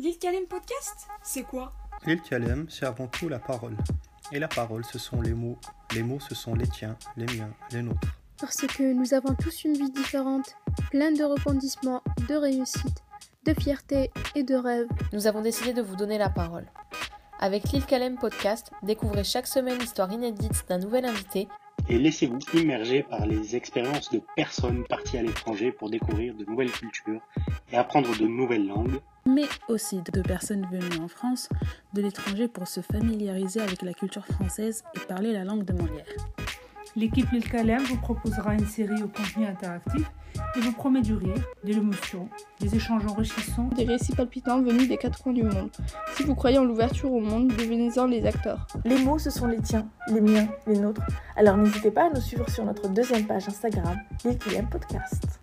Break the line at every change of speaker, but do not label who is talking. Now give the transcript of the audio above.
L'île Calem Podcast? C'est quoi?
L'île Calem, c'est avant tout la parole. Et la parole, ce sont les mots. Les mots, ce sont les tiens, les miens, les nôtres.
Parce que nous avons tous une vie différente, pleine de rebondissements, de réussites, de fierté et de rêves.
Nous avons décidé de vous donner la parole. Avec l'île Calem Podcast, découvrez chaque semaine l'histoire inédite d'un nouvel invité
et laissez-vous immerger par les expériences de personnes parties à l'étranger pour découvrir de nouvelles cultures et apprendre de nouvelles langues.
Mais aussi de personnes venues en France de l'étranger pour se familiariser avec la culture française et parler la langue de Molière.
L'équipe Lil Kalem vous proposera une série au contenu interactif et vous promet du rire, de l'émotion, des échanges enrichissants,
des récits palpitants venus des quatre coins du monde. Si vous croyez en l'ouverture au monde, devenez-en les acteurs.
Les mots, ce sont les tiens, les miens, les nôtres. Alors n'hésitez pas à nous suivre sur notre deuxième page Instagram, Lil Podcast.